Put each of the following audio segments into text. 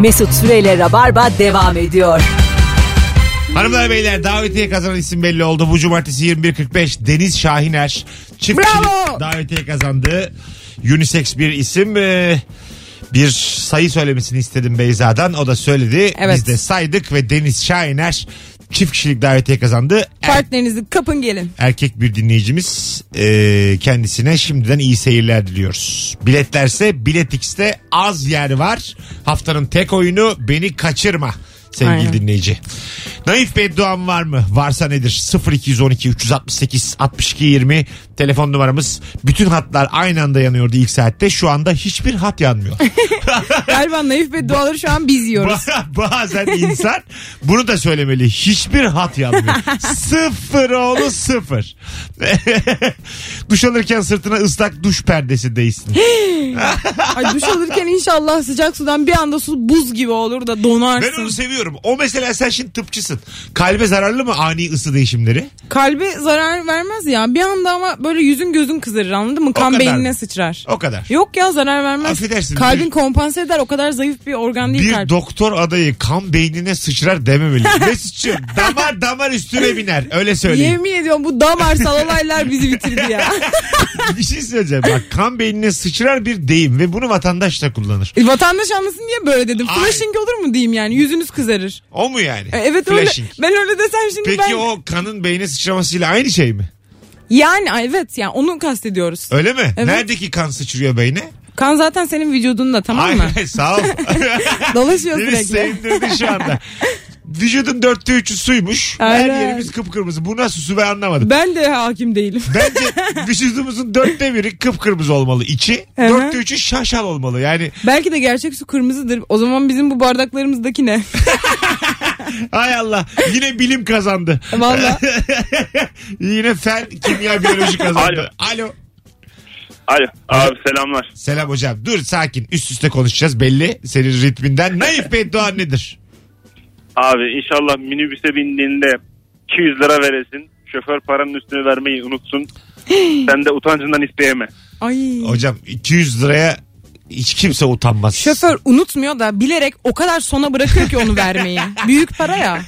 Mesut Süreyle Rabarba devam ediyor. Hanımlar beyler davetiye kazanan isim belli oldu. Bu cumartesi 21.45 Deniz Şahiner çift Bravo. davetiye kazandı. Unisex bir isim. Ee, bir sayı söylemesini istedim Beyza'dan. O da söyledi. Evet. Biz de saydık ve Deniz Şahiner çift kişilik davetiye kazandı. Er- Partnerinizi kapın gelin. erkek bir dinleyicimiz ee, kendisine şimdiden iyi seyirler diliyoruz. Biletlerse Bilet X'te az yer var. Haftanın tek oyunu beni kaçırma sevgili Aynen. dinleyici. Naif bedduam var mı? Varsa nedir? 0212 368 62 20 telefon numaramız. Bütün hatlar aynı anda yanıyordu ilk saatte. Şu anda hiçbir hat yanmıyor. Galiba naif ve duaları şu an biz yiyoruz. Ba- Bazen insan bunu da söylemeli. Hiçbir hat yanmıyor. sıfır oğlu sıfır. duş alırken sırtına ıslak duş perdesi değsin. Ay duş alırken inşallah sıcak sudan bir anda su buz gibi olur da Ben donarsın. onu seviyorum. O mesela sen şimdi tıpçısın. Kalbe zararlı mı ani ısı değişimleri? Kalbe zarar vermez ya. Bir anda ama böyle yüzün gözün kızarır anladın mı? Kan kadar beynine mı? sıçrar. O kadar. Yok ya zarar vermez. Affedersin, Kalbin bir- kompanse eder o kadar zayıf bir organ değil Bir kalp. doktor adayı kan beynine sıçrar dememeli. Mesut'cuğum damar damar üstüne biner. Öyle söyleyeyim. Yemin ediyorum bu damarsal olaylar bizi bitirdi ya. bir şey söyleyeceğim. Bak kan beynine sıçrar bir deyim ve bunu vatandaş da kullanır. E, vatandaş anlasın diye böyle dedim. Ay. Flashing olur mu diyeyim yani yüzünüz kızarır. O mu yani? E, evet Flashing. öyle. Ben öyle desem şimdi Peki ben... o kanın beyne sıçramasıyla aynı şey mi? Yani evet yani onu kastediyoruz. Öyle mi? Evet. Neredeki kan sıçrıyor beyne? Kan zaten senin vücudunda tamam Ay, mı? sağ ol. Dolaşıyor Beni sürekli. sevindirdin şu anda. Vücudun dörtte üçü suymuş. Her Aynen. yerimiz kıpkırmızı. Bu nasıl su ben anlamadım. Ben de hakim değilim. Bence vücudumuzun dörtte biri kıpkırmızı olmalı. İçi Hı hı. dörtte üçü şaşal olmalı. Yani Belki de gerçek su kırmızıdır. O zaman bizim bu bardaklarımızdaki ne? hay Allah yine bilim kazandı. Valla. yine fen, kimya, biyoloji kazandı. Alo. Alo abi selamlar. Selam hocam. Dur sakin. Üst üste konuşacağız belli. Senin ritminden. Naif beddua nedir? Abi inşallah minibüse bindiğinde 200 lira veresin. Şoför paranın üstünü vermeyi unutsun. Sen de utancından isteyeme. Ay. Hocam 200 liraya hiç kimse utanmaz. Şoför unutmuyor da bilerek o kadar sona bırakıyor ki onu vermeyi. Büyük para ya.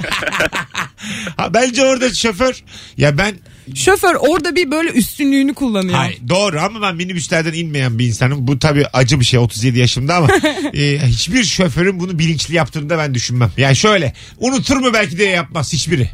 Ha, bence orada şoför ya ben Şoför orada bir böyle üstünlüğünü kullanıyor. Hayır, doğru ama ben minibüslerden inmeyen bir insanım. Bu tabii acı bir şey 37 yaşımda ama e, hiçbir şoförün bunu bilinçli yaptığını da ben düşünmem. Yani şöyle unutur mu belki de yapmaz hiçbiri.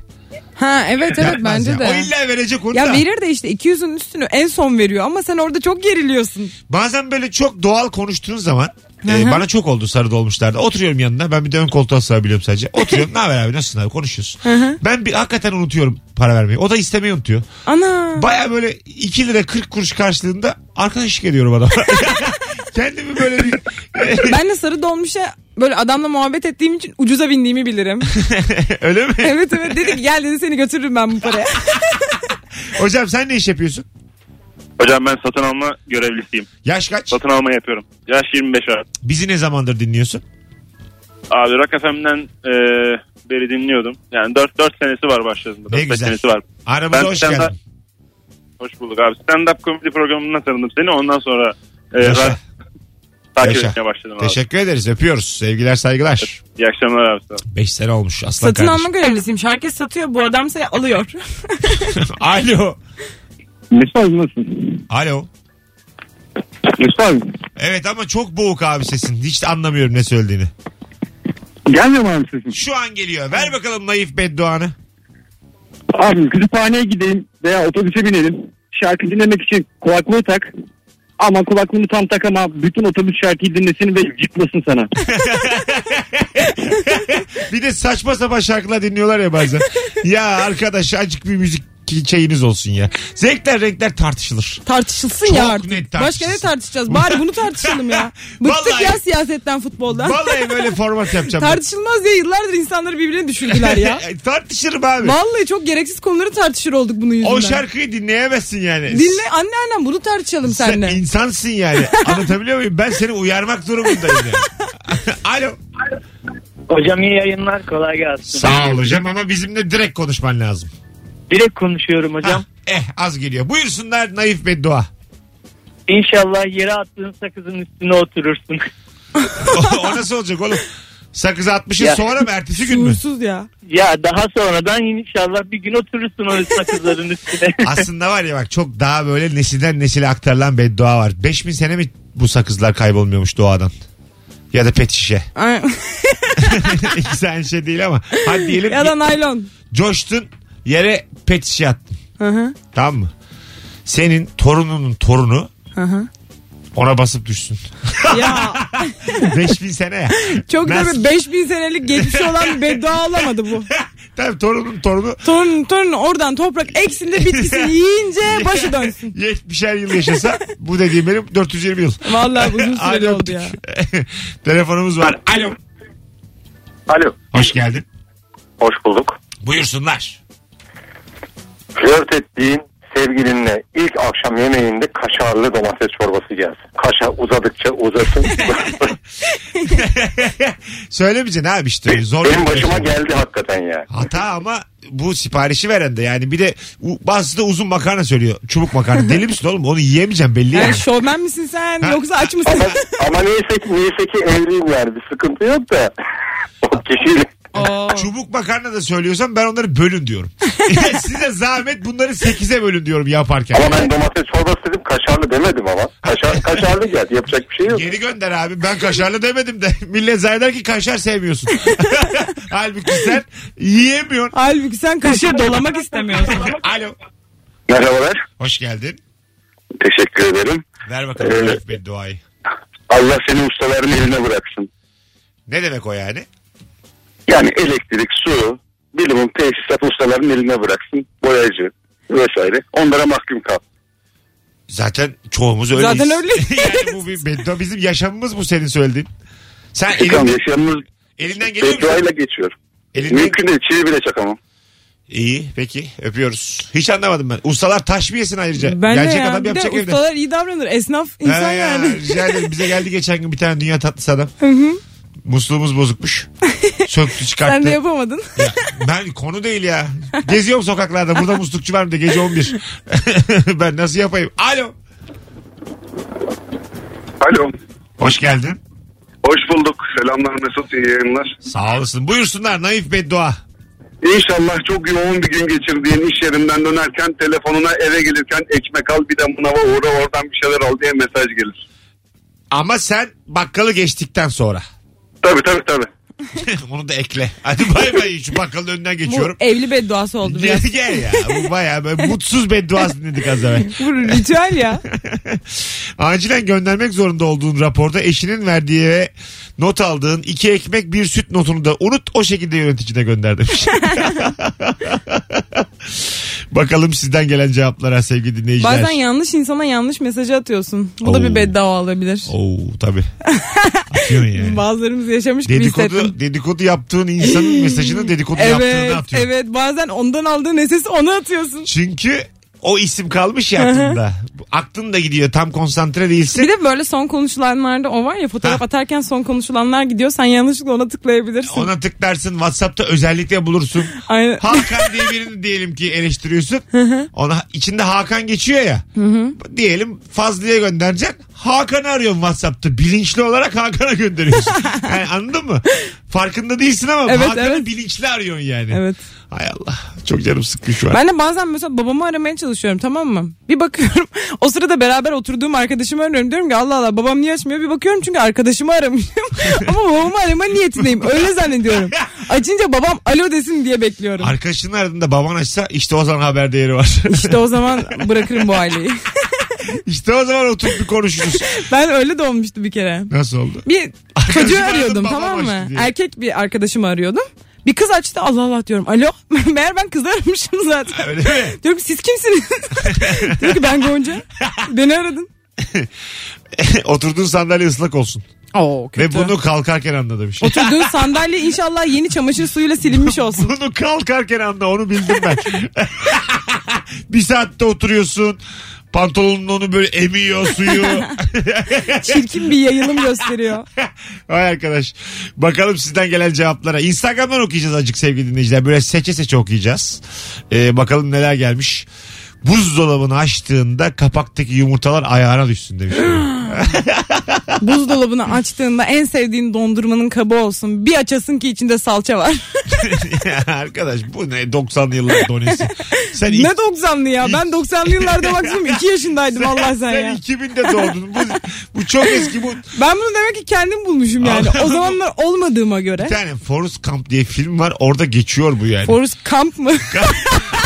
Ha evet evet Yapmaz bence ya. de. O illa verecek onu Ya da. verir de işte 200'ün üstünü en son veriyor ama sen orada çok geriliyorsun. Bazen böyle çok doğal konuştuğun zaman e, bana çok oldu sarı dolmuşlarda. Oturuyorum yanına ben bir de ön koltuğa sığabiliyorum sadece. Oturuyorum ne haber abi nasılsın abi konuşuyoruz. Ben bir hakikaten unutuyorum para vermeyi. O da istemeyi unutuyor. Ana. Baya böyle 2 lira 40 kuruş karşılığında arkadaşlık ediyorum adama. Kendimi böyle bir ben de sarı dolmuşa böyle adamla muhabbet ettiğim için ucuza bindiğimi bilirim. öyle mi? evet evet dedi ki gel dedi seni götürürüm ben bu paraya. Hocam sen ne iş yapıyorsun? Hocam ben satın alma görevlisiyim. Yaş kaç? Satın alma yapıyorum. Yaş 25 abi. Bizi ne zamandır dinliyorsun? Abi Rock FM'den e, beri dinliyordum. Yani 4 4 senesi var başladığında. Ne 4 güzel. senesi var. Aramıza Ben hoş stand-up- geldin. Hoş bulduk abi. Stand up komedi programından tanıdım seni. Ondan sonra e, Yaşa. takip Yaşa. etmeye başladım abi. Teşekkür ederiz. Öpüyoruz. Sevgiler saygılar. İyi akşamlar abi. sağ ol. 5 sene olmuş aslan Satın kardeşim. alma görevlisiyim. Herkes satıyor bu adamsa alıyor. Alo. Mesut abi nasılsın? Alo. Mesut abi. Evet ama çok boğuk abi sesin. Hiç anlamıyorum ne söylediğini. Gelmiyor mu abi sesin? Şu an geliyor. Ver bakalım naif bedduanı. Abi kütüphaneye gidelim veya otobüse binelim. Şarkı dinlemek için kulaklığı tak. Ama kulaklığını tam tak ama bütün otobüs şarkıyı dinlesin ve cıklasın sana. Bir de saçma sapan şarkılar dinliyorlar ya bazen. ya arkadaş acık bir müzik şeyiniz olsun ya. Zevkler renkler tartışılır. Tartışılsın Çok ya artık. net Başka ne tartışacağız? Bari bunu tartışalım ya. Bıktık Vallahi- ya siyasetten futboldan. Vallahi böyle format yapacağım. ben. Tartışılmaz diye yıllardır insanları birbirine düşürdüler ya. Tartışırım abi. Vallahi çok gereksiz konuları tartışır olduk bunun yüzünden. O şarkıyı dinleyemezsin yani. Dinle anne annem bunu tartışalım Sen seninle. insansın yani. Anlatabiliyor muyum? Ben seni uyarmak durumundayım yani. Alo. Hocam iyi yayınlar kolay gelsin. Sağ ol hocam ama bizimle direkt konuşman lazım. Direkt konuşuyorum hocam. Hah, eh az geliyor. Buyursunlar naif beddua. İnşallah yere attığın sakızın üstüne oturursun. o, o nasıl olacak oğlum? Sakızı atmışın Ya. sonra mı ertesi gün mü? Şuursuz ya. Ya daha sonradan inşallah bir gün oturursun o sakızların üstüne. Aslında var ya bak çok daha böyle nesilden nesile aktarılan beddua var. 5000 sene mi bu sakızlar kaybolmuyormuş doğadan? Ya da pet şişe. Ay- İkisi aynı şey değil ama. Hadi diyelim ya da naylon. coştun yere pet şişe attın. Hı hı. Tamam mı? Senin torununun torunu Hı hı. ona basıp düşsün. Ya 5000 sene ya. çok da Nasıl? bir 5000 senelik geçmiş olan beddua olamadı bu. Tabii torunun torunu Torun, torun oradan toprak eksinde bitkisini yiyince başı dönsün. 70'er yıl yaşasa bu dediğim benim 420 yıl. Vallahi uzun süreli Alo. oldu ya. Telefonumuz var. Alo. Alo. Hoş geldin. Hoş bulduk. Buyursunlar. Flört ettiğin sevgilinle ilk akşam yemeğinde kaşarlı domates çorbası gelsin. Kaşar uzadıkça uzasın. Söylemeyeceksin abi işte. Zor Benim başıma geldi hakikaten ya. Hata ama bu siparişi veren de yani bir de bazısı da uzun makarna söylüyor. Çubuk makarna. Deli misin oğlum? Onu yiyemeyeceğim belli yani. Yani şovmen misin sen Ha. yoksa aç mısın? Ama, ama neyse ki, neyse ki evliyim yani bir sıkıntı yok da. O kişiyle Oo. Çubuk makarna da söylüyorsam ben onları bölün diyorum. Size zahmet bunları 8'e bölün diyorum yaparken. Ama ben domates çorbası dedim kaşarlı demedim ama. Kaşar, kaşarlı geldi yapacak bir şey yok. Geri gönder abi. Ben kaşarlı demedim de. Millet zanneder ki kaşar sevmiyorsun. Halbuki sen yiyemiyorsun. Halbuki sen kaşığı dolamak istemiyorsun. Alo. Merhabalar. Hoş geldin. Teşekkür ederim. Ver bakalım Evet. evet. bedduayı. Allah seni ustaların eline bıraksın. Ne demek o yani? Yani elektrik, su, bilimin tesisat ustaların eline bıraksın. Boyacı vesaire. Onlara mahkum kal. Zaten çoğumuz öyleyiz. Zaten öyleyiz. yani bu bir beddua. Bizim yaşamımız bu senin söylediğin. Sen Çıkam elinden, yaşamımız elinden geliyor musun? bedduayla geçiyor. Elinden... Mümkün değil. Çivi bile çakamam. İyi peki öpüyoruz. Hiç anlamadım ben. Ustalar taş mı yesin ayrıca? Ben Gelecek de ya. adam Bir de yapacak evde. ustalar iyi davranır. Esnaf insan ya, yani. rica ederim. Bize geldi geçen gün bir tane dünya tatlısı adam. Musluğumuz bozukmuş. Söktü çıkarttı. Sen de yapamadın. Ya, ben konu değil ya. Geziyorum sokaklarda. Burada muslukçu var mı de gece 11. ben nasıl yapayım? Alo. Alo. Hoş geldin. Hoş bulduk. Selamlar Mesut. iyi yayınlar. Sağ olasın. Buyursunlar naif beddua. İnşallah çok yoğun bir gün geçirdiğin iş yerinden dönerken telefonuna eve gelirken ekmek al bir de mınava uğra oradan bir şeyler al diye mesaj gelir. Ama sen bakkalı geçtikten sonra. Tabii tabii tabii. Onu da ekle. Hadi bay bay şu bakkalın önünden Bu geçiyorum. evli bedduası oldu biraz. Gel, gel ya. Bu bayağı böyle mutsuz bedduası dinledik az evvel. Bu ritüel ya. Acilen göndermek zorunda olduğun raporda eşinin verdiği ve not aldığın iki ekmek bir süt notunu da unut o şekilde yöneticine gönder demiş. Bakalım sizden gelen cevaplara sevgili dinleyiciler. Bazen yanlış insana yanlış mesajı atıyorsun. Bu da Oo. bir beddua olabilir. Oo tabii. Atıyorsun yani. Bazılarımız yaşamış gibi hissettim. Dedikodu, dedikodu yaptığın insanın mesajını dedikodu yaptığını Evet, atıyor. evet. Bazen ondan aldığın sesi ona atıyorsun. Çünkü o isim kalmış ya aklında. Aklın da gidiyor tam konsantre değilsin. Bir de böyle son konuşulanlarda o var ya fotoğraf Ha. atarken son konuşulanlar gidiyor. Sen yanlışlıkla ona tıklayabilirsin. Ona tıklarsın WhatsApp'ta özellikle bulursun. Aynen. Hakan diye birini diyelim ki eleştiriyorsun. Ona içinde Hakan geçiyor ya. Diyelim Fazlı'ya göndereceksin. Hakan'ı arıyorsun WhatsApp'ta. Bilinçli olarak Hakan'a gönderiyorsun. Yani anladın mı? Farkında değilsin ama Evet, evet. bilinçli arıyorsun yani. Evet. Hay Allah. Çok canım sıkkın şu an. Ben de bazen mesela babamı aramaya çalışıyorum tamam mı? Bir bakıyorum o sırada beraber oturduğum arkadaşımı arıyorum. Diyorum ki Allah Allah babam niye açmıyor? Bir bakıyorum çünkü arkadaşımı aramışım. Ama babamı arama niyetindeyim. Öyle zannediyorum. Açınca babam alo desin diye bekliyorum. Arkadaşının ardında baban açsa işte o zaman haber değeri var. İşte o zaman bırakırım bu aileyi. İşte o zaman oturup bir konuşuruz. Ben öyle de olmuştu bir kere. Nasıl oldu? Bir çocuğu aradım, arıyordum babam tamam mı? açtı diye. Erkek bir arkadaşımı arıyordum. Bir kız açtı Allah Allah diyorum. Alo meğer ben kızı aramışım zaten. Öyle mi? Diyorum ki siz kimsiniz? Diyor ki ben Gonca. Beni aradın. Oturduğun sandalye ıslak olsun. Oo Ve bunu kalkarken anla demiş. Oturduğun sandalye inşallah yeni çamaşır suyuyla silinmiş olsun. Bunu kalkarken anla onu bildim ben. bir saatte oturuyorsun. Pantolonun onu böyle emiyor suyu. Çirkin bir yayılım gösteriyor. Vay arkadaş. Bakalım sizden gelen cevaplara. Instagram'dan okuyacağız acık sevgili dinleyiciler. Böyle seçe seçe okuyacağız. Ee, bakalım neler gelmiş. Buzdolabını açtığında kapaktaki yumurtalar ayağına düşsün demiş. Buzdolabını açtığında en sevdiğin dondurmanın kabı olsun. Bir açasın ki içinde salça var. Ya Arkadaş bu ne 90'lı yıllar donesi. Sen ne 90'lı ya? Ben 90'lı yıllarda maksimum 2 yaşındaydım Allah sen sen ya. 2000'de doğdun. Bu, bu çok eski bu. Ben bunu demek ki kendim bulmuşum yani. O zamanlar olmadığıma göre. Bir tane Forrest Gump diye film var. Orada geçiyor bu yani. Forrest Camp mı?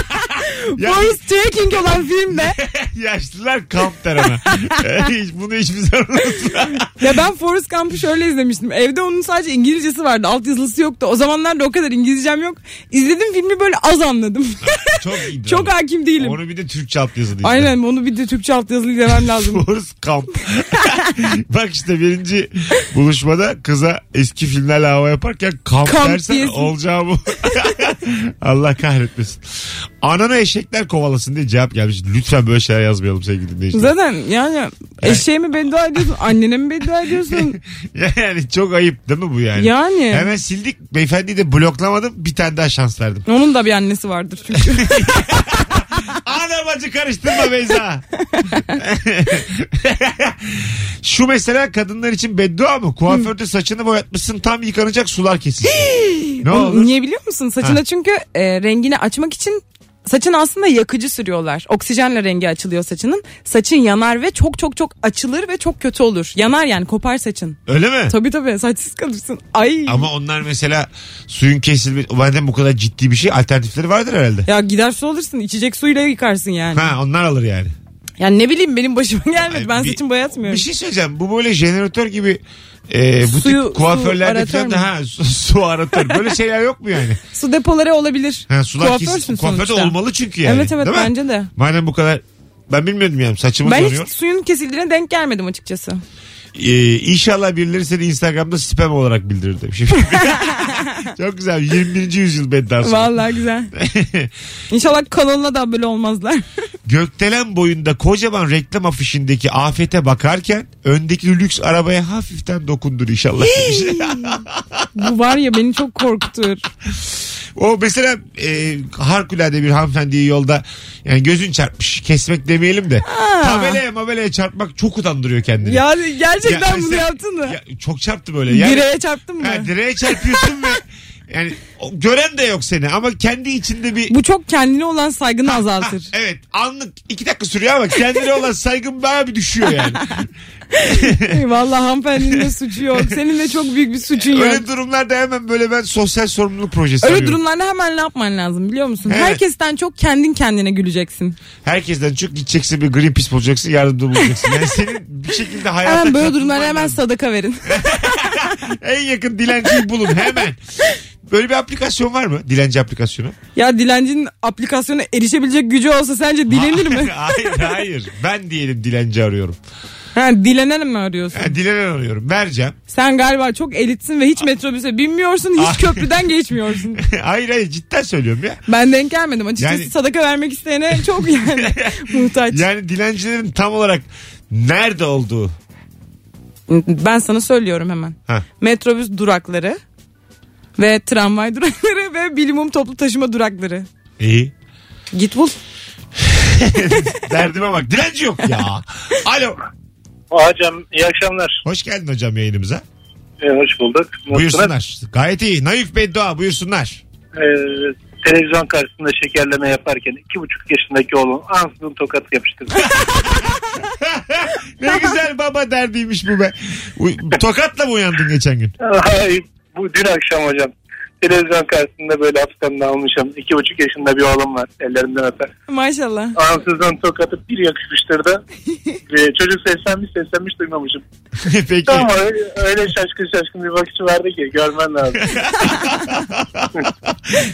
Forrest Trekking olan filmde. Yaşlılar kamp der ona. Hiç, bunu hiçbir zaman. Ya ben Forrest Gump'ı şöyle izlemiştim. Evde onun sadece İngilizcesi vardı. Alt yazılısı yoktu. O zamanlar da o kadar İngilizcem yok. İzledim filmi böyle az anladım. Çok iyiydi. Çok hakim değilim. Onu bir de Türkçe alt yazılı. izle. Aynen onu bir de Türkçe alt yazılı izlemem lazım. Forrest Gump. Bak işte birinci buluşmada kıza eski filmlerle hava yaparken kamp, Kamp dersen diyesin. olacağı bu. Allah kahretmesin. Ananı eşekler kovalasın diye cevap gelmiş. Lütfen böyle şeyler yazmayalım sevgili dinleyiciler. Zaten yani eşeğe mi beddua ediyorsun? Annene mi beddua ediyorsun? yani çok ayıp değil mi bu yani? Yani. Hemen sildik. Beyefendiyi de bloklamadım. Bir tane daha şans verdim. Onun da bir annesi vardır çünkü. Ana bacı karıştırma Beyza. Şu mesela kadınlar için beddua mı? Kuaförde saçını boyatmışsın tam yıkanacak sular kesilsin. ne olur? Niye biliyor musun? Saçına Ha. çünkü e, rengini açmak için saçın aslında yakıcı sürüyorlar. Oksijenle rengi açılıyor saçının. Saçın yanar ve çok çok çok açılır ve çok kötü olur. Yanar yani kopar saçın. Öyle mi? Tabii tabii saçsız kalırsın. Ay. Ama onlar mesela suyun kesilmesi, madem bu kadar ciddi bir şey alternatifleri vardır herhalde. Ya gider su alırsın içecek suyla yıkarsın yani. Ha onlar alır yani. Yani ne bileyim benim başıma gelmedi. Ay, ben bir- saçımı boyatmıyorum. Bir şey söyleyeceğim. Bu böyle jeneratör gibi e, bu Suyu- tip kuaförlerde su falan da ha, su, su aratör. Böyle şeyler yok mu yani? Su depoları olabilir. Ha, sular Kuaförsün kesin. Kuaförde sonuçta. olmalı çünkü yani. Evet evet Değil mi? bence de. Madem bu kadar ben bilmiyordum yani saçımı Ben hiç suyun kesildiğine denk gelmedim açıkçası. Ee, inşallah birileri seni Instagram'da spam olarak bildirir demişim. Çok güzel. 21. yüzyıl beddası. Vallahi güzel. İnşallah kanalına da böyle olmazlar. Gökdelen boyunda kocaman reklam afişindeki afete bakarken öndeki lüks arabaya hafiften dokundur inşallah. demiş. Bu var ya beni çok korkutur. O mesela e, harikulade bir hanımefendiyi yolda yani gözün çarpmış kesmek demeyelim de tabelaya mabelaya çarpmak çok utandırıyor kendini. Yani gerçekten Ya bunu yaptın mı? Ya çok çarptı böyle. Yani, Direğe çarptın mı? Ha, direğe çarpıyorsun ve yani o- gören de yok seni ama kendi içinde bir Bu çok kendine olan saygını azaltır. Ha, evet anlık iki dakika sürüyor ama kendine olan saygın baya bir düşüyor yani. Vallahi hanımefendinin de suçu yok. Senin de çok büyük bir suçun yok. Öyle durumlarda hemen böyle ben sosyal sorumluluk projesi Öyle arıyorum. durumlarda hemen ne yapman lazım biliyor musun? Evet. Herkesten çok kendin kendine güleceksin. Herkesten çok gideceksin bir Greenpeace bulacaksın yardımda bulacaksın. Yani senin bir şekilde hayata Hemen böyle katılman durumlarda hemen lazım. sadaka verin. En yakın dilenciyi bulun hemen. Böyle bir aplikasyon var mı? Dilenci aplikasyonu. ya dilencinin aplikasyona erişebilecek gücü olsa sence dilenir mi? hayır hayır. Ben diyelim dilenci arıyorum. Ha, dilenen mi arıyorsun? Ha, dilenen arıyorum. Vereceğim. Sen galiba çok elitsin ve hiç metrobüse binmiyorsun, hiç köprüden geçmiyorsun. hayır hayır cidden söylüyorum ya. Ben denk gelmedim. Açıkçası Yani- sadaka vermek isteyene çok yani muhtaç. Yani dilencilerin tam olarak nerede olduğu. Ben sana söylüyorum hemen. Ha. Metrobüs durakları ve tramvay durakları ve bilimum toplu taşıma durakları. İyi. Git bul. Derdime bak. Dilenci yok ya. Alo. Hocam iyi akşamlar. Hoş geldin hocam yayınımıza. Ee, hoş bulduk. Nasılsınız? Buyursunlar. Gayet iyi. Naif beddua buyursunlar. Ee, televizyon karşısında şekerleme yaparken iki buçuk yaşındaki oğlum ansızın tokat yapıştırdı. Ne güzel baba derdiymiş bu be. Tokatla mı uyandın geçen gün? Ay, bu dün akşam hocam. Televizyon karşısında böyle hafiften almışım. İki buçuk yaşında bir oğlum var. Ellerinden öper. Maşallah. Ansızın tokatı bir yakışmıştırdı. Ve çocuk seslenmiş seslenmiş duymamışım. Peki. Ama öyle, öyle şaşkın şaşkın bir bakışı vardı ki görmen lazım.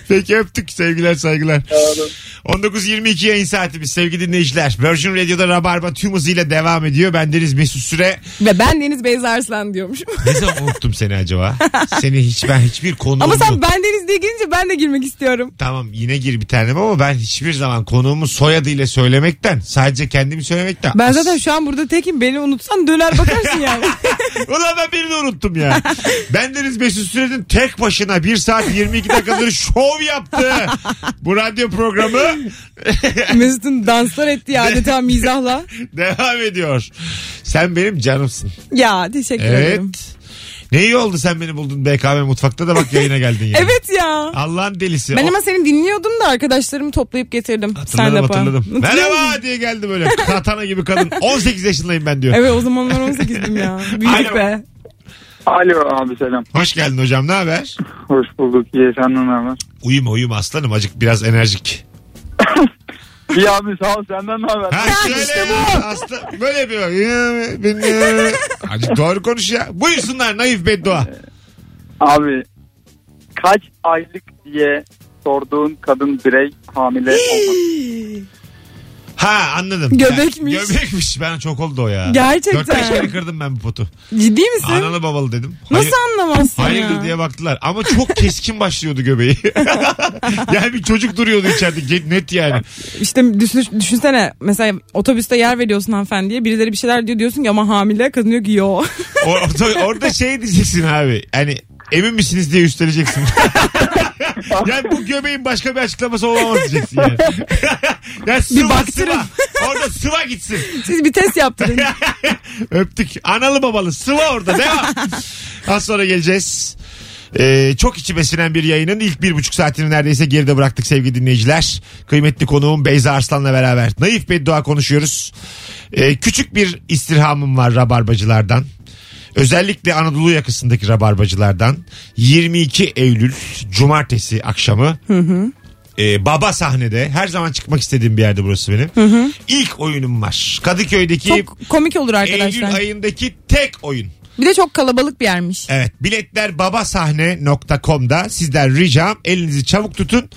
Peki öptük. Sevgiler saygılar. Sağ olun. 19.22 yayın saatimiz sevgili dinleyiciler. Virgin Radio'da Rabarba tüm hızıyla devam ediyor. Bendeniz Mesut Süre. Ve ben Deniz Beyza Arslan diyormuşum. Ne zaman unuttum seni acaba? Seni hiç ben hiçbir konuğum Ama sen yok. ben Deniz diye gelince ben de girmek istiyorum. Tamam yine gir bir tanem ama ben hiçbir zaman konuğumu soyadıyla söylemekten sadece kendimi söylemekten Ben zaten şu an burada tekim beni unutsan döner bakarsın yani. Ulan ben birini unuttum ya. Bendeniz Mesut Süren'in tek başına 1 saat 22 dakikadır şov yaptı. Bu radyo programı Mesut'un danslar ettiği adeta mizahla. devam ediyor. Sen benim canımsın. Ya teşekkür Evet. ederim. Ne iyi oldu sen beni buldun BKM mutfakta da bak yayına geldin ya. Evet ya. Allah'ın delisi. Ben O- ama seni dinliyordum da arkadaşlarımı toplayıp getirdim. Hatırladım Stand-up'a. hatırladım. Hatırlıyor musun? Merhaba diye geldi böyle. Katana gibi kadın. 18 yaşındayım ben diyor. Evet o zamanlar 18'dim ya. Büyüdük Alo. be. Alo abi selam. Hoş geldin hocam ne haber? Hoş bulduk. İyi senden ne haber? Uyuma uyuma aslanım acık biraz enerjik. İyi abi sağ ol senden ne haber? Ha şöyle ya, aslan böyle yapıyor. Acık doğru konuş ya. Buyursunlar naif beddua. Abi kaç aylık diye sorduğun kadın birey hamile olmaz. Ha anladım. Göbekmiş. Ya, göbekmiş. Ben çok oldu o ya. Gerçekten. 4-5 kere kırdım ben bu potu. Ciddi misin? Analı babalı dedim. Nasıl Hayır- anlamazsın Hayırdır ya? diye baktılar. Ama çok keskin başlıyordu göbeği. yani bir çocuk duruyordu içeride. Net yani. İşte düşün, düşünsene mesela otobüste yer veriyorsun hanımefendiye birileri bir şeyler diyor diyorsun ki ama hamile kadın diyor ki yo. Orada, orada şey diyeceksin abi. Hani emin misiniz diye üsteleceksin. yani bu göbeğin başka bir açıklaması olamaz diyeceksin yani. yani sıva, baktırın. sıva. Orada sıva gitsin. Siz bir test yaptırın. Öptük. Analı babalı sıva orada. Devam. Az sonra geleceğiz. Ee, çok içime sinen bir yayının ilk bir buçuk saatini neredeyse geride bıraktık sevgili dinleyiciler. Kıymetli konuğum Beyza Arslan'la beraber naif beddua konuşuyoruz. Ee, küçük bir istirhamım var rabarbacılardan. Özellikle Anadolu yakasındaki rabarbacılardan 22 Eylül Cumartesi akşamı e, baba sahnede her zaman çıkmak istediğim bir yerde burası benim. İlk oyunum var. Kadıköy'deki Çok komik olur Eylül arkadaşlar. ayındaki tek oyun. Bir de çok kalabalık bir yermiş. Evet biletler babasahne.com'da sizden ricam elinizi çabuk tutun.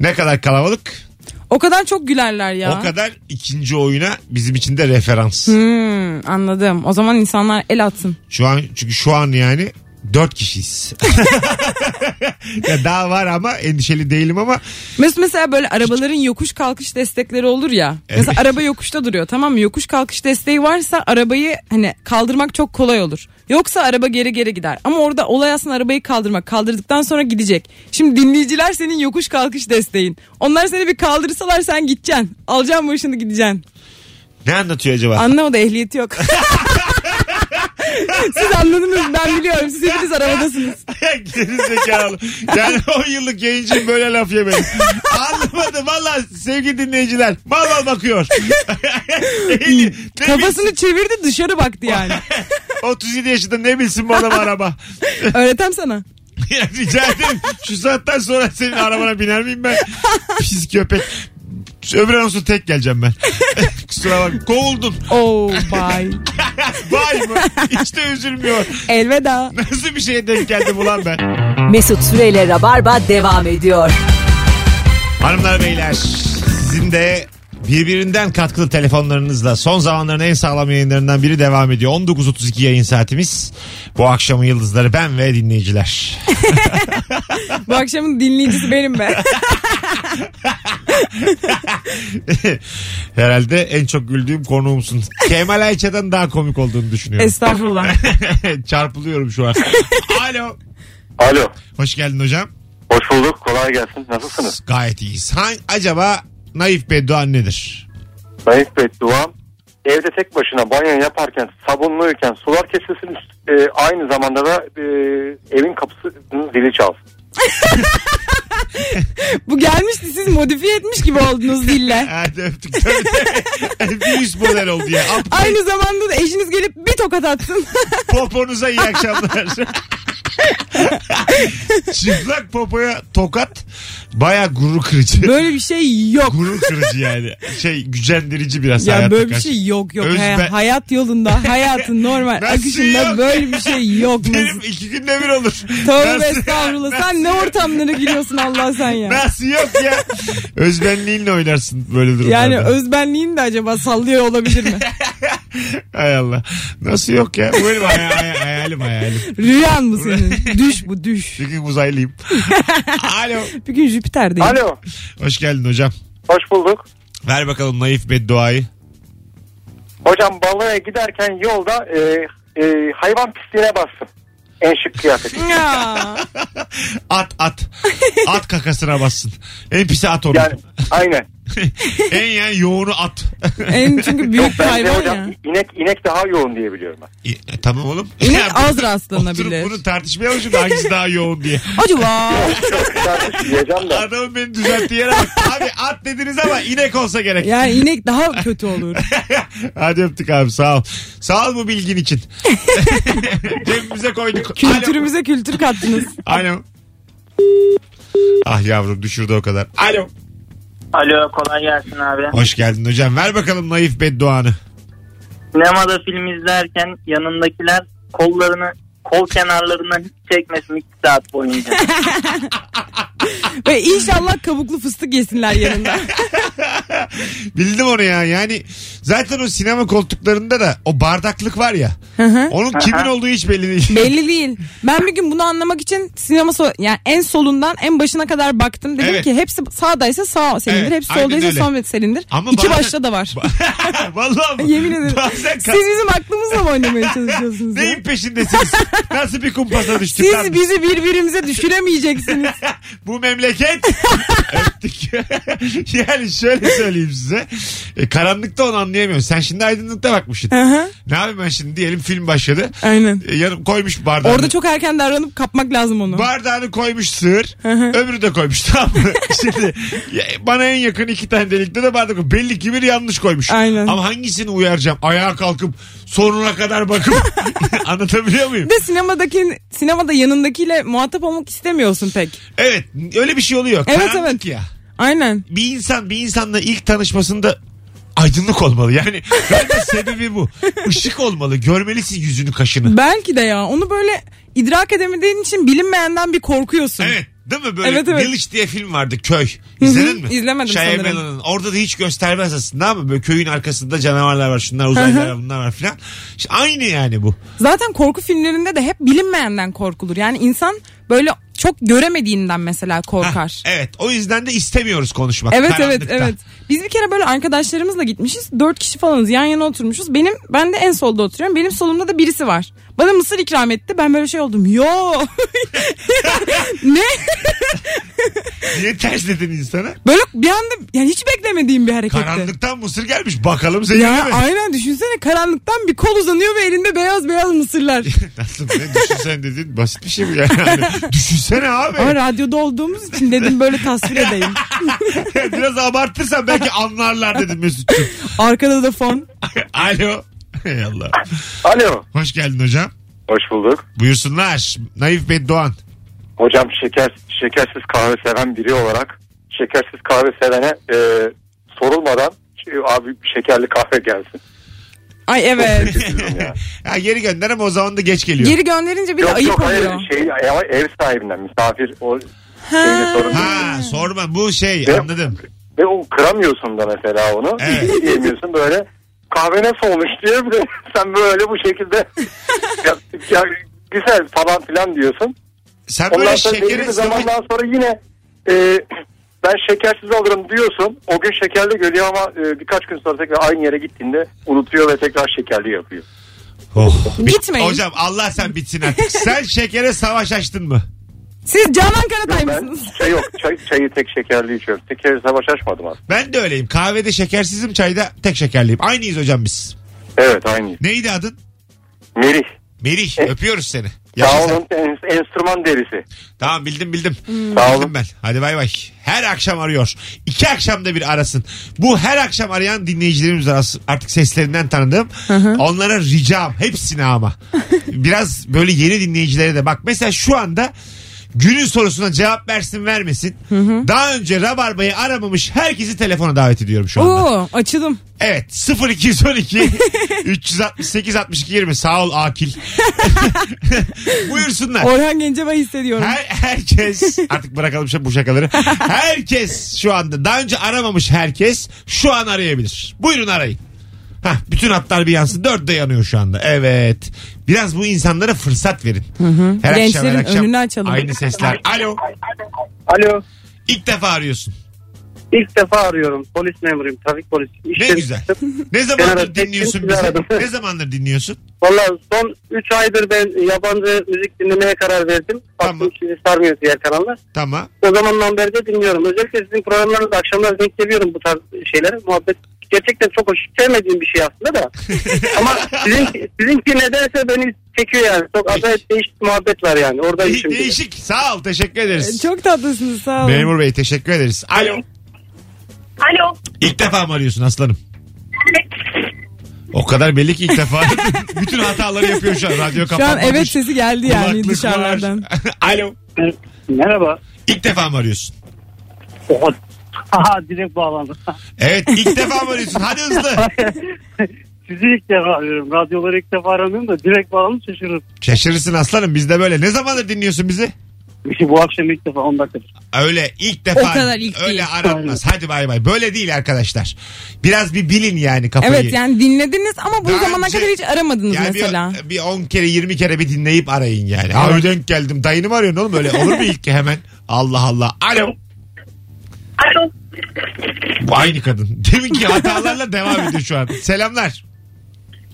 Ne kadar kalabalık O kadar çok gülerler ya. o kadar ikinci oyuna bizim için de referans. Hmm, anladım. O zaman insanlar el atsın. Şu an çünkü şu an yani dört kişiyiz. ya daha var ama endişeli değilim ama Mesut mesela böyle arabaların yokuş kalkış destekleri olur ya. Mesela Evet. araba yokuşta duruyor tamam mı? Yokuş kalkış desteği varsa arabayı hani kaldırmak çok kolay olur. Yoksa araba geri geri gider. Ama orada olay aslında arabayı kaldırmak. Kaldırdıktan sonra gidecek. Şimdi dinleyiciler senin yokuş kalkış desteğin. Onlar seni bir kaldırsalar sen gideceksin. Alacaksın başını gideceksin. ne anlatıyor acaba? Anlamadı ehliyeti yok. Siz anladınız ben biliyorum. Siz hepiniz arabadasınız. Geri zekalı. Yani 10 yıllık yayıncıyım böyle laf yemedim. Anlamadım valla sevgili dinleyiciler. Mal mal bakıyor. Eli, ne Kafasını çevirdi dışarı baktı yani. Bilsin, 37 yaşında ne bilsin bu adam araba. Öğretem sana. Ya rica ederim şu saatten sonra senin arabana biner miyim ben? Pis köpek. Öbür anonsu tek geleceğim ben. Kusura bak. Kovuldum. Oh bye. Vay mı? Hiç de üzülmüyor. Elveda. Nasıl bir şeye denk geldim ulan ben? Mesut Süreyle Rabarba devam ediyor. Hanımlar beyler sizin de birbirinden katkılı telefonlarınızla son zamanların en sağlam yayınlarından biri devam ediyor. 19.32 yayın saatimiz. Bu akşamın yıldızları ben ve dinleyiciler. Bu akşamın dinleyicisi benim be. Herhalde en çok güldüğüm konuğumsun. Kemal Ayça'dan daha komik olduğunu düşünüyorum. Estağfurullah. Çarpılıyorum şu an. Alo. Alo. Hoş geldin hocam. Hoş bulduk. Kolay gelsin. Nasılsınız? Gayet iyiyiz. Ha, acaba naif beddua nedir? Naif bedduam. Evde tek başına banyo yaparken, sabunluyken sular kesilsin. e, aynı zamanda da e, evin kapısının zili çalsın. Bu gelmişti siz modifiye etmiş gibi oldunuz dille. Hadi öptük. Bir üst model oldu ya. Aynı zamanda da eşiniz gelip bir tokat atsın. Poponuza iyi akşamlar. Çıplak popoya tokat baya gurur kırıcı. Böyle bir şey yok. gurur kırıcı yani. Şey gücendirici biraz Ya hayata böyle bir karşı. şey yok yok. Özbe- Hay- hayat yolunda, hayatın normal Nasıl akışında yok? böyle bir şey yok. Benim iki günde bir olur. Tövbe Nasıl- estağfurullah. Sen ne ortamlara giriyorsun Allah sen ya. Nasıl yok ya? Özbenliğinle oynarsın böyle durumlarda. Yani özbenliğin de acaba sallıyor olabilir mi? Hay Allah. Nasıl yok ya? Bu benim hay- hay- hayalim hayalim. Rüyan mı senin? Düş bu düş. Bir gün uzaylıyım. Alo. Bir gün Jüpiter'deyim. Alo. Hoş geldin hocam. Hoş bulduk. Ver bakalım naif bedduayı. Hocam balığa giderken yolda e, e, hayvan pisliğine bassın. En şık kıyafet. Ya. At at. At kakasına bassın. En pisi at onu. Yani aynen. en yani yoğunu at. En çünkü büyük bir hayvan hocam ya. inek, inek daha yoğun diye biliyorum ben. E, tamam oğlum. İnek Ya az rastlanabilir. Oturup bunu tartışmayalım şimdi hangisi daha yoğun diye. Acaba. Tartışmayacağım da. Adamın beni düzelttiği yere bak. Abi at dediniz ama inek olsa gerek. Yani inek daha kötü olur. Hadi öptük abi sağ ol. Sağ ol bu bilgin için. Cebimize koyduk. Kültürümüze kültür kattınız. Alo. Alo. Ah yavrum düşürdü o kadar. Alo. Alo kolay gelsin abi. Hoş geldin hocam. Ver bakalım naif bedduanı. Sinemada film izlerken yanındakiler kollarını kol kenarlarından hiç çekmesin 2 saat boyunca. Ve inşallah kabuklu fıstık yesinler yanında. Bildim onu ya. Yani zaten o sinema koltuklarında da o bardaklık var ya. onun kimin olduğu hiç belli değil. Belli değil. Ben bir gün bunu anlamak için sinema so yani en solundan en başına kadar baktım. Dedim Evet. ki hepsi sağdaysa sağ senindir. Evet, hepsi aynen soldaysa öyle. sol senindir. Ama İki bazen- başta da var. Vallahi mı? Yemin ederim. Bazen Siz bizim aklımızla mı oynamaya çalışıyorsunuz ya? Neyin peşindesiniz? Nasıl bir kumpasa düştük? Siz lan? bizi birbirimize düşüremeyeceksiniz. Bu memleket öptük. yani şöyle söyleyeyim size. E, karanlıkta onu anlayamıyorum. Sen şimdi aydınlıkta bakmışsın. Hı hı. ne yapayım ben şimdi diyelim film başladı. Aynen. E, yanım koymuş bardağını. Orada çok erken davranıp kapmak lazım onu. Bardağını koymuş sığır. hı. öbürü de koymuş tamam mı? Şimdi bana en yakın iki tane delikte de bardak koymuş. Belli ki biri yanlış koymuş. Aynen. Ama hangisini uyaracağım? Ayağa kalkıp sonuna kadar bakıp anlatabiliyor muyum? Bir de sinemadaki sinemada yanındakiyle muhatap olmak istemiyorsun pek. Evet öyle bir şey oluyor. Evet, Karanlık evet. ya. Aynen. bir insan bir insanla ilk tanışmasında aydınlık olmalı. Yani bence sebebi bu. Işık olmalı. Görmelisin yüzünü kaşını. Belki de ya onu böyle idrak edemediğin için bilinmeyenden bir korkuyorsun. Evet. Değil mi böyle Evet, evet. Village diye film vardı köy. İzledin mi? izlemedim Shia sanırım. Orada da hiç göstermez aslında ama böyle köyün arkasında canavarlar var. Şunlar uzaylılar var bunlar var filan. İşte aynı yani bu. Zaten korku filmlerinde de hep bilinmeyenden korkulur. Yani insan böyle çok göremediğinden mesela korkar. evet o yüzden de istemiyoruz konuşmak. Evet evet evet. Biz bir kere böyle arkadaşlarımızla gitmişiz. Dört kişi falanız yan yana oturmuşuz. Benim ben de en solda oturuyorum. Benim solumda da birisi var. Bana mısır ikram etti. Ben böyle şey oldum. Yo. ne? Niye tersledin insana? Böyle bir anda yani hiç beklemediğim bir hareketti. Karanlıktan mısır gelmiş. Bakalım zehirli Ya mi? aynen düşünsene karanlıktan bir kol uzanıyor ve elinde beyaz beyaz mısırlar. Nasıl ne düşünsen dedin basit bir şey bu yani. Hani düşünsene abi. Ama radyoda olduğumuz için dedim böyle tasvir edeyim. Biraz abartırsan belki anlarlar dedim Mesut'cum. Arkada da fon. Alo. Ey Allah. Alo. Hoş geldin hocam. Hoş bulduk. Buyursunlar. Naif Beddoğan. Hocam şeker şekersiz kahve seven biri olarak şekersiz kahve sevene e, sorulmadan şey, abi şekerli kahve gelsin. Ay evet. Ya. Ha, geri gönder ama o zaman da geç geliyor. Geri gönderince bir de ayıp yok hayır oluyor. şey ev sahibinden misafir o sorun Ha sorma bu şey Ve- anladım. Ve o kıramıyorsun da mesela onu. Evet. Bir diyemiyorsun böyle kahve nasıl olmuş diye bir de sen böyle bu şekilde ya, ya güzel falan filan diyorsun. Sen Ondan böyle sonra belli bir şekeri zamandan sonra yine e, ben şekersiz alırım diyorsun. O gün şekerli geliyor ama e, birkaç gün sonra tekrar aynı yere gittiğinde unutuyor ve tekrar şekerli yapıyor. Oh. Bit- Gitmeyin. Hocam Allah sen bitsin artık. sen şekere savaş açtın mı? Siz Canan Karatay Ben mısınız? çay yok çay, çayı tek şekerli içiyorum. Şekeri savaş açmadım aslında. Ben de öyleyim. Kahvede şekersizim çayda tek şekerliyim. Aynıyız hocam biz. Evet aynıyız. Neydi adın? Merih. Merih. E- Öpüyoruz seni. Sağ Yaşa sen. olun en- enstrüman derisi. Tamam bildim bildim. Sağ Bildim olun. ben. Hadi bay bay. Her akşam arıyor. İki akşamda bir arasın. Bu her akşam arayan dinleyicilerimiz arası artık seslerinden tanıdığım. Onlara ricam. Hepsine ama. Biraz böyle yeni dinleyicilere de. Bak mesela şu anda günün sorusuna cevap versin vermesin. Daha önce Rabarba'yı aramamış herkesi telefona davet ediyorum şu anda. Oo açılım. Evet 0212 368 62 20 sağ ol Akil. Buyursunlar. Orhan Gencebay hissediyorum. Her, herkes artık bırakalım şu- bu şakaları. Herkes şu anda daha önce aramamış herkes şu an arayabilir. Buyurun arayın. Hah, bütün hatlar bir yansın. Dört de yanıyor şu anda. Evet. Biraz bu insanlara fırsat verin. Her akşam, her Gençlerin akşam önünü açalım. Aynı sesler. Alo. Alo. İlk defa arıyorsun. İlk defa arıyorum. Polis memuruyum. Trafik polisi. Ne güzel. Ne zamandır Kenara dinliyorsun bizi? aradım. Ne zamandır dinliyorsun? Valla son 3 aydır ben yabancı müzik dinlemeye karar verdim. Tamam. Baktım sizi sarmıyor diğer kanallar. Tamam. O zamandan beri de dinliyorum. Özellikle sizin programlarınızda akşamlar denk geliyorum bu tarz şeylere. Muhabbet gerçekten çok hoş. Sevmediğim bir şey aslında da. Ama sizin, sizinki nedense beni çekiyor yani. Çok acayip değişik muhabbet var yani. Orada De- işim. değişik. Sağ ol. Teşekkür ederiz. Çok tatlısınız sağ olun. Memur Bey teşekkür ederiz. Alo. Alo. İlk defa mı arıyorsun aslanım? O kadar belli ki ilk defa. Bütün hataları yapıyor şu an. Radyo Şu an evet sesi geldi yani Kulaklık dışarılardan. Alo. Merhaba. İlk defa mı arıyorsun? Oha. Aha direkt bağlandım. Evet ilk defa mı arıyorsun? Hadi hızlı. Sizi ilk defa arıyorum. Radyoları ilk defa aramıyorum da direkt bağlandım şaşırırım. Şaşırırsın aslanım biz de böyle. Ne zamandır dinliyorsun bizi? Bu akşam ilk defa 10 dakika. Öyle ilk defa O kadar ilk öyle değil. aranmaz. Hadi bay bay. Böyle değil arkadaşlar. Biraz bir bilin yani kafayı. Evet yani dinlediniz ama bu Daha zamana önce- kadar hiç aramadınız Yani mesela. Bir, bir 10 kere 20 kere bir dinleyip arayın yani. Abi denk geldim. Dayını mı arıyorsun oğlum öyle? Olur mu ilk hemen? Allah Allah. Alo. Alo. Aynı kadın. Deminki hatalarla devam ediyor şu an. Selamlar.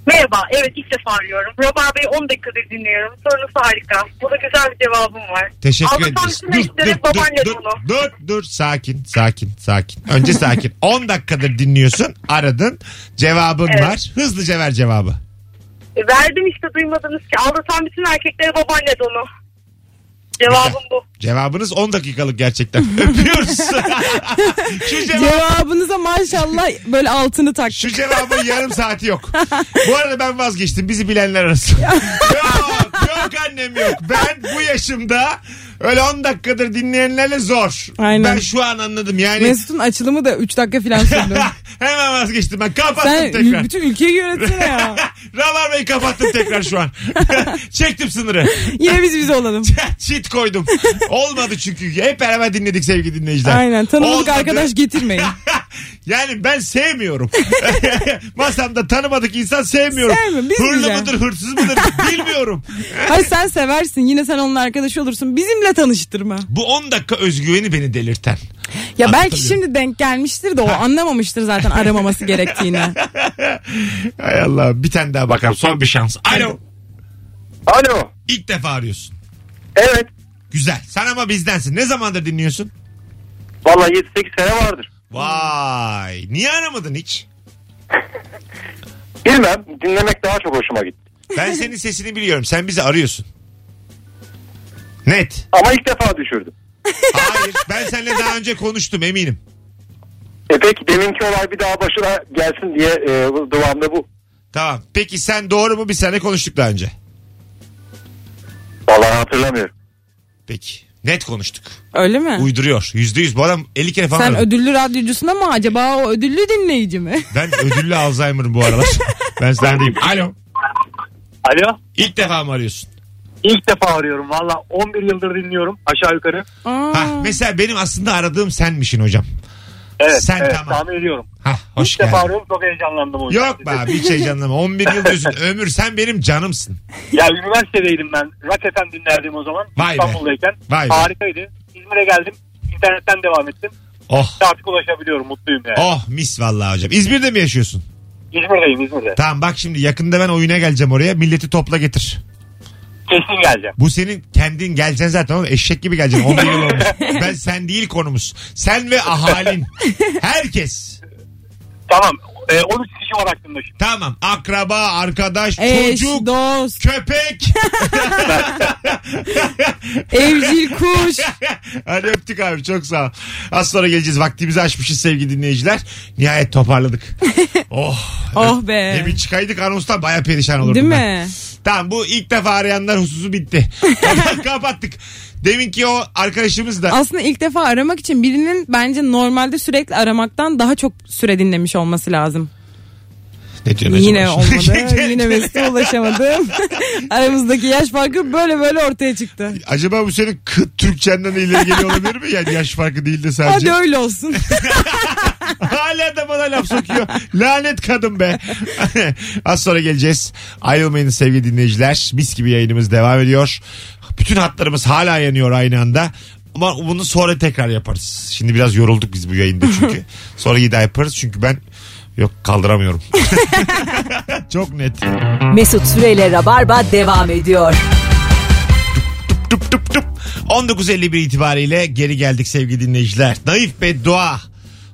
Merhaba. Evet ilk defa arıyorum. Rabar Bey 10 dakikadır dinliyorum. Sorunuz harika. Burada güzel bir cevabım var. Teşekkür ederiz. bütün eşleri babaanne dur, dolu. dur, dur. Sakin, sakin, sakin. Önce sakin. 10 dakikadır dinliyorsun. Aradın. Cevabın Evet. var. Hızlıca ver cevabı. E, verdim işte duymadınız ki. Aldatan bütün erkeklere babaanne dolu. Cevabım bu. Cevabınız 10 dakikalık gerçekten. Öpüyoruz. Şu cevap Cevabınıza maşallah böyle altını tak. Şu cevabın yarım saati yok. Bu arada ben vazgeçtim. Bizi bilenler arasın. yok yok annem yok. Ben bu yaşımda öyle 10 dakikadır dinleyenlerle zor. Aynen. Ben şu an anladım yani. Mesut'un açılımı da 3 dakika falan sürdü. Hemen vazgeçtim ben. Kapattım Sen tekrar. bütün ülkeyi yönetsene ya. Ravar Bey kapattım tekrar şu an. Çektim sınırı. Yine biz biz olalım. Çit koydum. Olmadı çünkü. Hep beraber dinledik sevgili dinleyiciler. Aynen tanımadık Olmadı. arkadaş getirmeyin. Yani ben sevmiyorum. Masamda tanımadık insan sevmiyorum. Biz Hırlı mıdır hırsız mıdır bilmiyorum. Hayır sen seversin yine sen onun arkadaşı olursun. Bizimle tanıştırma. Bu 10 dakika özgüveni beni delirten. Ya belki şimdi denk gelmiştir de o anlamamıştır zaten aramaması gerektiğini. Hay Allah bir tane daha bakalım son bir şans. Alo. Alo. İlk defa arıyorsun. Evet. Güzel. Sen ama bizdensin. Ne zamandır dinliyorsun? Vallahi 7-8 sene vardır. Vay. Niye aramadın hiç? Bilmem. Dinlemek daha çok hoşuma gitti. Ben senin sesini biliyorum. Sen bizi arıyorsun. Net. Ama ilk defa düşürdüm. Hayır. Ben seninle daha önce konuştum eminim. E peki deminki olay bir daha başına gelsin diye e, bu devamlı bu. Tamam. Peki sen doğru mu? Biz seninle konuştuk daha önce. Vallahi hatırlamıyorum. Peki. Net konuştuk. Öyle mi? Uyduruyor. Yüzde yüz. Bu adam 50 kere falan Sen aradı. ödüllü radyocusuna mı acaba o ödüllü dinleyici mi? Ben ödüllü Alzheimer'ım bu aralar. ben sendeyim. Alo. Alo. İlk defa mı arıyorsun? İlk defa arıyorum. Valla 11 yıldır dinliyorum aşağı yukarı. Ha, mesela benim aslında aradığım senmişin hocam. Evet, Sen evet tamam. tahmin ediyorum. Ha, hoş İlk defa geldin. arıyorum çok heyecanlandım o yüzden. Yok be abi hiç heyecanlama. 11 yıl diyorsun. Ömür sen benim canımsın. Ya üniversitedeydim ben. Rock FM dinlerdim o zaman. Vay be. İstanbul'dayken. Vay be. Harikaydı. İzmir'e geldim. İnternetten devam ettim. Oh. Artık ulaşabiliyorum. Mutluyum yani. Oh mis vallahi hocam. İzmir'de mi yaşıyorsun? İzmir'deyim İzmir'de. Tamam bak şimdi yakında ben oyuna geleceğim oraya. Milleti topla getir. Kesin geleceğim. Bu senin kendin geleceksin zaten oğlum. Eşek gibi geleceksin. 11 yıl olmuş. Ben sen değil konumuz. Sen ve ahalin. Herkes. Tamam. E, 13 kişi var aklımda şimdi. Tamam. Akraba, arkadaş, eş, çocuk, dost, köpek. evcil kuş. Hadi öptük abi çok sağ ol. Az sonra geleceğiz. Vaktimizi aşmışız sevgili dinleyiciler. Nihayet toparladık. oh. Oh be. Ne bir çıkaydık anonstan baya perişan olurdum Değil ben. mi? Tamam bu ilk defa arayanlar hususu bitti. Kapattık. Deminki o arkadaşımız da Aslında ilk defa aramak için birinin bence normalde sürekli aramaktan daha çok süre dinlemiş olması lazım. Ne diyorsun Yine acaba? olmadı. Yine Mesut'a ulaşamadım. Aramızdaki yaş farkı böyle böyle ortaya çıktı. Acaba bu senin kıt Türkçenden ileri geliyor olabilir mi? Yani yaş farkı değil de sadece. Hadi öyle olsun. Hala da bana laf sokuyor. Lanet kadın be. Az sonra geleceğiz. Ayrılmayın sevgili dinleyiciler. Mis gibi yayınımız devam ediyor. Bütün hatlarımız hala yanıyor aynı anda. Ama bunu sonra tekrar yaparız. Şimdi biraz yorulduk biz bu yayında çünkü. sonra daha yaparız çünkü ben yok kaldıramıyorum. Çok net. Mesut Süreyle Rabarba devam ediyor. Tup tup tup. 19.51 itibariyle geri geldik sevgili dinleyiciler. Naif Beddua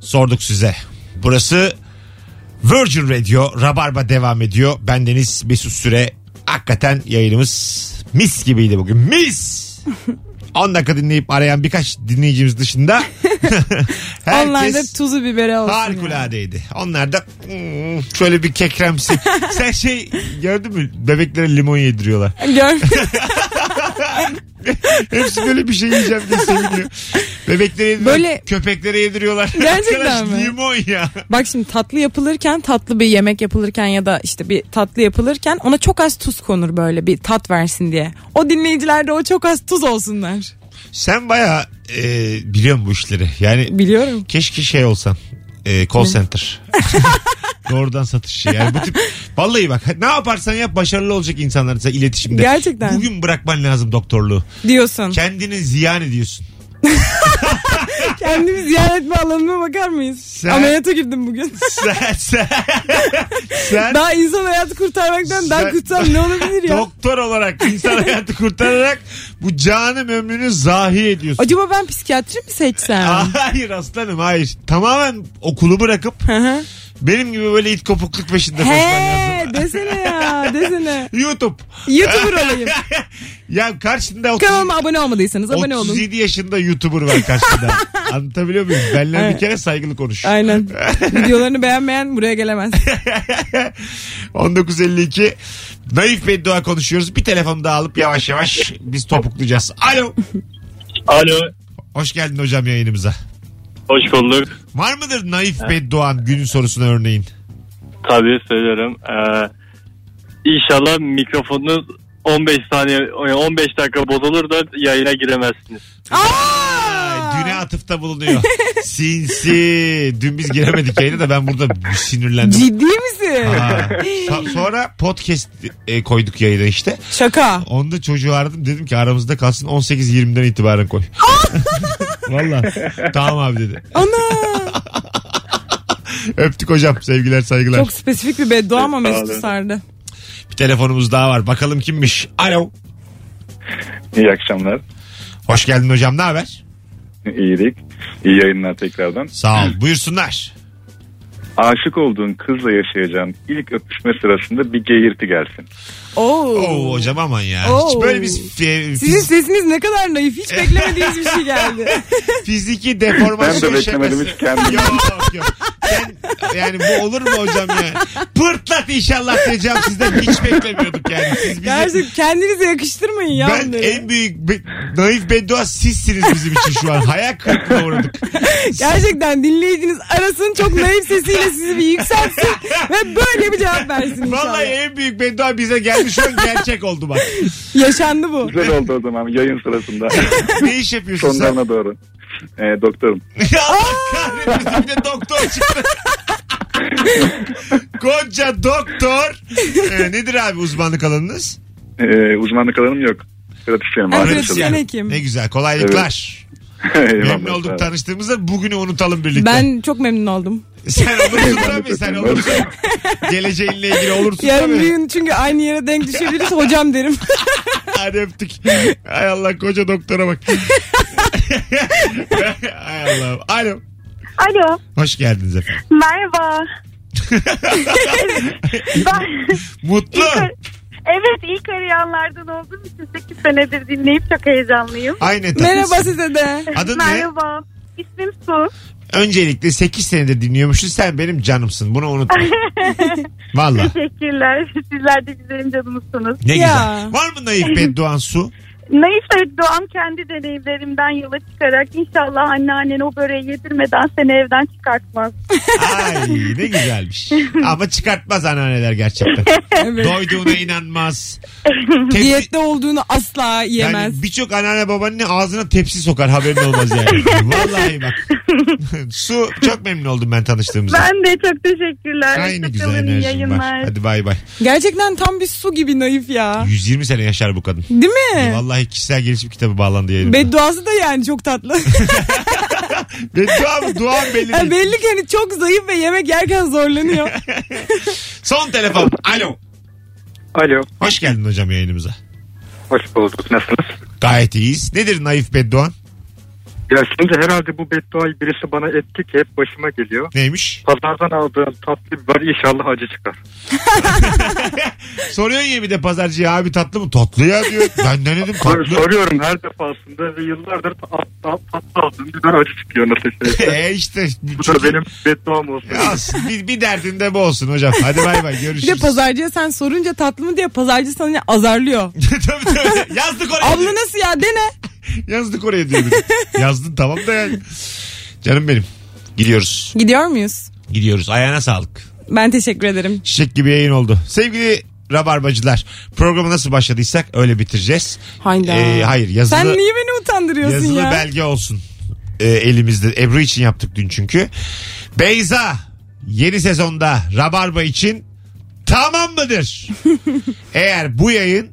sorduk size. Burası Virgin Radio. Rabarba devam ediyor. Bendeniz Mesut Süre. Hakikaten yayınımız mis gibiydi bugün. Mis! 10 dakika dinleyip arayan birkaç dinleyicimiz dışında Onlar da herkes tuzu biberi olsun. yani. harikuladeydi. Onlar da hmm, şöyle bir kekremsi. Sen şey gördün mü? Bebeklere limon yediriyorlar. Gör. Hepsi böyle bir şey yiyeceğim diye seviniyor. Bebeklere yediriyorlar. Böyle- Köpeklere yediriyorlar. Gerçekten Arkadaş, mi? limon ya. Bak şimdi tatlı yapılırken tatlı bir yemek yapılırken ya da işte bir tatlı yapılırken ona çok az tuz konur böyle bir tat versin diye. O dinleyicilerde o çok az tuz olsunlar. Sen baya e, biliyorsun bu işleri. Yani Biliyorum. keşke şey olsan. E, call center. Doğrudan satışçı. Yani bu tip vallahi bak ne yaparsan yap başarılı olacak insanlar iletişimde. Gerçekten. Bugün bırakman lazım doktorluğu. Diyorsun. Kendini ziyan ediyorsun. Kendimi ziyaret etme alanıma bakar mıyız? Sen- Ameliyata girdim bugün. Sen, sen, sen daha insan hayatı kurtarmaktan daha Sen- kutsal ne olabilir ya? doktor olarak insan hayatı kurtararak bu canım ömrünü zahi ediyorsun. Acaba ben psikiyatri mi seçsem? Hayır aslanım hayır. Tamamen okulu bırakıp Hı hı. benim gibi böyle it kopukluk peşinde koşman He lazım. desene ya desene. YouTube. YouTuber olayım. Ya karşında 30, Kanalıma abone olmadıysanız abone olun. 37 yaşında YouTuber var karşında. Anlatabiliyor muyum? Benle bir Evet. kere saygılı konuş. Aynen. Videolarını beğenmeyen buraya gelemez. 1952 Naif Beddua konuşuyoruz. Bir telefonu daha alıp yavaş yavaş biz topuklayacağız. Alo. Alo. Hoş geldin hocam yayınımıza. Hoş bulduk. Var mıdır Naif Beddua'nın günün sorusuna örneğin? Tabii söylerim. Ee, inşallah mikrofonunuz 15 saniye 15 dakika bozulur da yayına giremezsiniz. Ay, düne atıfta bulunuyor. Sinsi. Dün biz giremedik yayına da ben burada sinirlendim. Ciddi misin? Ha. So- sonra podcast e, koyduk yayına işte. Şaka. Onda çocuğu aradım dedim ki aramızda kalsın 18-20'den itibaren koy. Valla. Tamam abi dedi. Ana. Öptük hocam. Sevgiler saygılar. Çok spesifik bir beddua ama Mesut'u sardı. Bir telefonumuz daha var. Bakalım kimmiş? Alo. İyi akşamlar. Hoş geldin hocam. Ne haber? İyilik. İyi yayınlar tekrardan. Sağ ol. Buyursunlar. Aşık olduğun kızla yaşayacağın ilk öpüşme sırasında bir geğirti gelsin. Oo. Oo hocam aman ya. Oo. Hiç böyle bir Sizin fiz- sesiniz ne kadar naif. Hiç beklemediğiniz bir şey geldi. fiziki deformasyon Ben de beklemedim şakası. hiç kendim. Yok yok. Sen, yani bu olur mu hocam ya? Pırtlat inşallah diyeceğim sizden hiç beklemiyorduk yani. Siz bizi, Gerçekten kendinize yakıştırmayın ya ben bunları. en büyük be- naif beddua sizsiniz bizim için şu an. Hayal kırıklığına uğradık. Gerçekten dinleyiciniz arasın çok naif sesiyle sizi bir yükseltsin ve böyle bir cevap versin inşallah. Vallahi en büyük beddua bize geldi şu an gerçek oldu bak. Yaşandı bu. Güzel oldu o zaman yayın sırasında. Ne iş yapıyorsun sen? Sonlarına doğru. Ee, doktorum. Allah kahretmesin bir de doktor çıktı. Koca doktor. Ee, nedir abi uzmanlık alanınız? Ee, uzmanlık alanım yok. Pratisyenim. Aile pratisyen hekim. Ne güzel kolaylıklar. Memnun olduk ol. tanıştığımızda bugünü unutalım birlikte. Ben çok memnun oldum. Sen olursun tabii sen olursun. Geleceğinle ilgili olursun Yarın bir tabii. gün çünkü aynı yere denk düşebiliriz hocam derim. Hadi öptük. Hay Allah koca doktora bak. Hay Allah. Alo. Alo. Hoş geldiniz efendim. Merhaba. ben, Mutlu. ilk, evet ilk arayanlardan olduğum için 8 senedir dinleyip çok heyecanlıyım. Aynen tatlısın. Merhaba size de. Adın ne? Merhaba. İsmim Su. Öncelikle 8 senedir dinliyormuşsun. Sen benim canımsın. Bunu unutma. Valla. Teşekkürler. Sizler de güzelim canımızsınız. Ne Ya. güzel. Var mı Naif Beddoğan Su? Naif ve Doğan kendi deneyimlerimden yola çıkarak inşallah anneannen o böreği yedirmeden seni evden çıkartmaz. Ay ne güzelmiş. Ama çıkartmaz anneanneler gerçekten. Evet. Doyduğuna inanmaz. Tepsi- Diyette olduğunu asla yemez. Yani birçok anneanne babaanne ağzına tepsi sokar haberin olmaz yani. Vallahi bak. Su çok memnun oldum ben tanıştığımızda. Ben de çok teşekkürler. Aynı güzel Hoşçakalın, iyi enerjim var. yayınlar. Hadi bay bay. Gerçekten tam bir su gibi naif ya. 120 sene yaşar bu kadın. Değil mi? Vallahi Vallahi kişisel gelişim kitabı bağlandı yayınıma. Bedduası da yani çok tatlı. Beddua mı? Duam belli Yani değil. belli ki hani çok zayıf ve yemek yerken zorlanıyor. Son telefon. Alo. Alo. Hoş geldin hocam yayınımıza. Hoş bulduk. Nasılsınız? Gayet iyiyiz. Nedir naif bedduan? Ya şimdi herhalde bu bedduayı birisi bana etti ki hep başıma geliyor. Neymiş? Pazardan aldığım tatlı biber inşallah acı çıkar. Soruyorsun ya bir de pazarcıya abi tatlı mı? Tatlı ya diyor. Ben denedim tatlı. Soruyorum her defasında ve yıllardır tat- tat- tatlı aldığım biber acı çıkıyor nasıl şey. e işte. Bu da benim bedduam olsun. Olsun. Bir, bir derdin de bu olsun hocam. Hadi bay bay Bir de görüşürüz. pazarcıya sen sorunca tatlı mı diye pazarcı sana azarlıyor. tabii tabii. Yazdık oraya. Abla nasıl ya dene. Yazdık oraya diyor bir de. Yazdın tamam da yani. Canım benim. Gidiyoruz. Gidiyor muyuz? Gidiyoruz. Ayağına sağlık. Ben teşekkür ederim. Çiçek gibi yayın oldu. Sevgili Rabarbacılar programı nasıl başladıysak öyle bitireceğiz. Hayda. Ee, hayır yazılı, Sen niye beni utandırıyorsun yazılı ya? belge olsun ee, elimizde. Ebru için yaptık dün çünkü. Beyza yeni sezonda Rabarba için tamam mıdır? Eğer bu yayın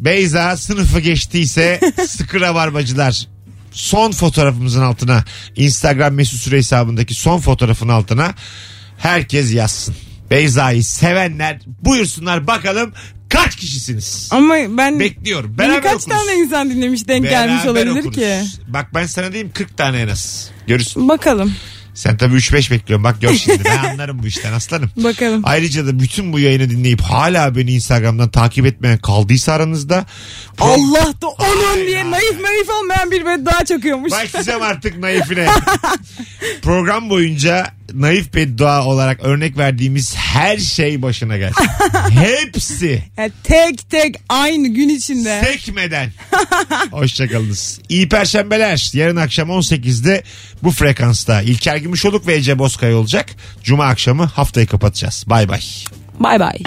Beyza sınıfı geçtiyse sıkı Rabarbacılar son fotoğrafımızın altına Instagram mesut süre hesabındaki son fotoğrafın altına herkes yazsın. Beyza'yı sevenler buyursunlar bakalım kaç kişisiniz? Ama ben Bekliyorum. beni Beraber kaç okuruz. tane insan dinlemiş denk gelmiş Beraber olabilir okuruz. ki? Bak ben sana diyeyim 40 tane en az. Görürsün. Bakalım. Sen tabii 3-5 bekliyorsun. Bak gör şimdi. Ben anlarım bu işten aslanım. Bakalım. Ayrıca da bütün bu yayını dinleyip hala beni Instagram'dan takip etmeyen kaldıysa aranızda. Allah da onun diye naif naif olmayan bir beddua çakıyormuş. Başlayacağım artık naifine. Program boyunca naif beddua olarak örnek verdiğimiz her şey başına gelsin. Hepsi. Yani tek tek aynı gün içinde. Sekmeden. Hoşçakalınız. İyi perşembeler. Yarın akşam 18'de bu frekansta İlker Gümüşoluk ve Ece Bozkaya olacak. Cuma akşamı haftayı kapatacağız. Bay bay. Bay bay.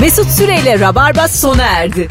Mesut Süreyle Rabarba sona erdi.